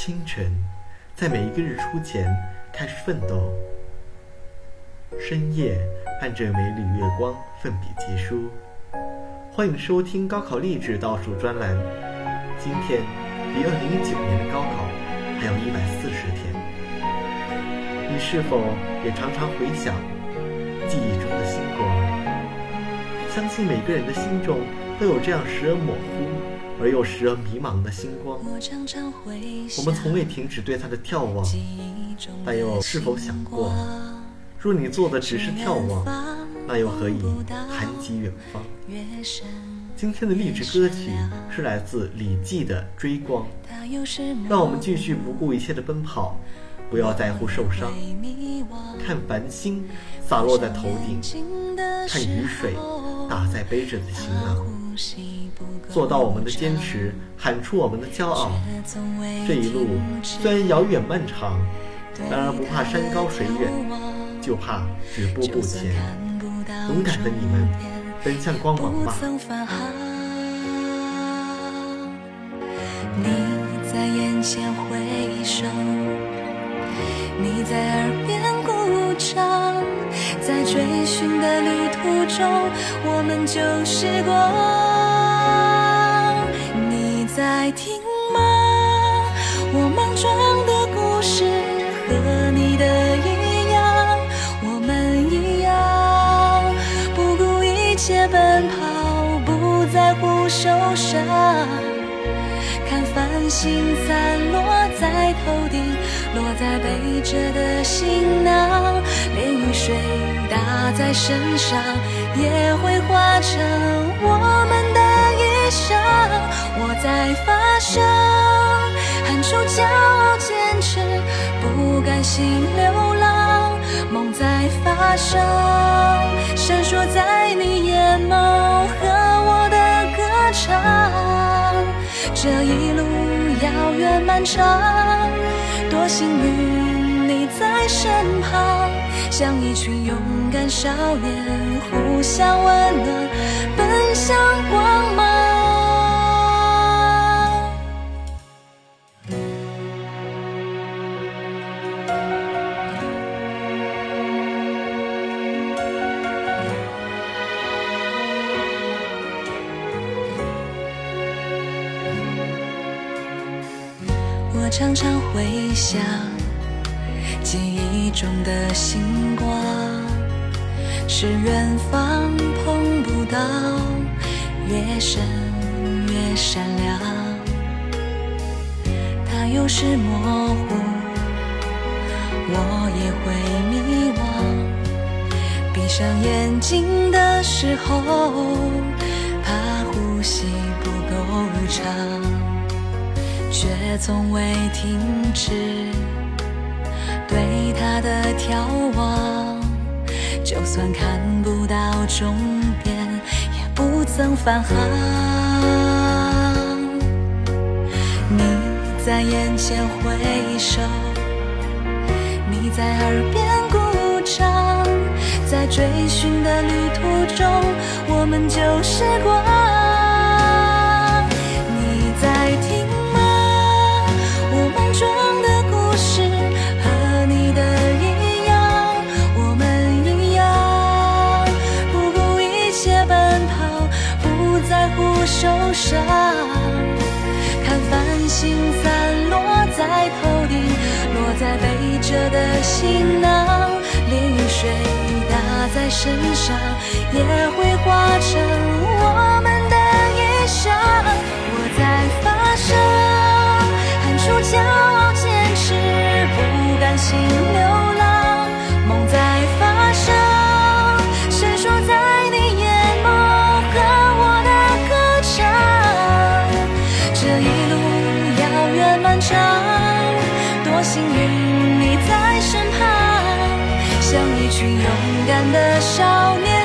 清晨，在每一个日出前开始奋斗；深夜，伴着每缕月光奋笔疾书。欢迎收听高考励志倒数专栏。今天离二零一九年的高考还有一百四十天，你是否也常常回想记忆中的星光？相信每个人的心中都有这样时而模糊而又时而迷茫的星光。我们从未停止对它的眺望，但又是否想过，若你做的只是眺望？那又何以谈及远方？今天的励志歌曲是来自李记的《追光》，让我们继续不顾一切的奔跑，不要在乎受伤。看繁星洒落在头顶，看雨水打在背着的行囊，做到我们的坚持，喊出我们的骄傲。这一路虽然遥远漫长，然而不怕山高水远，就怕止步不前。勇敢的你们，奔向光芒吧！你在眼前挥手，你在耳边在追寻的旅途中，我们就是光。你在听吗？我莽撞的故事和你的一样，我们一样，不顾一切奔跑，不在乎受伤。看繁星散落在头顶，落在背着的行囊，连雨水打在身上，也会化成我们的衣裳。我在发声，喊出骄傲，坚持，不甘心流浪。梦在发生，闪烁在你眼眸和我的歌唱。这一路遥远漫长，多幸运你在身旁，像一群勇敢少年，互相温暖，奔向光芒。我常常回想记忆中的星光，是远方碰不到，越深越闪亮。它有时模糊，我也会迷惘。闭上眼睛的时候，从未停止对它的眺望，就算看不到终点，也不曾返航。你在眼前挥手，你在耳边鼓掌，在追寻的旅途中，我们就是光。上。看繁星散落在头顶，落在背着的行囊，连雨水打在身上，也会化成幸运你在身旁，像一群勇敢的少年。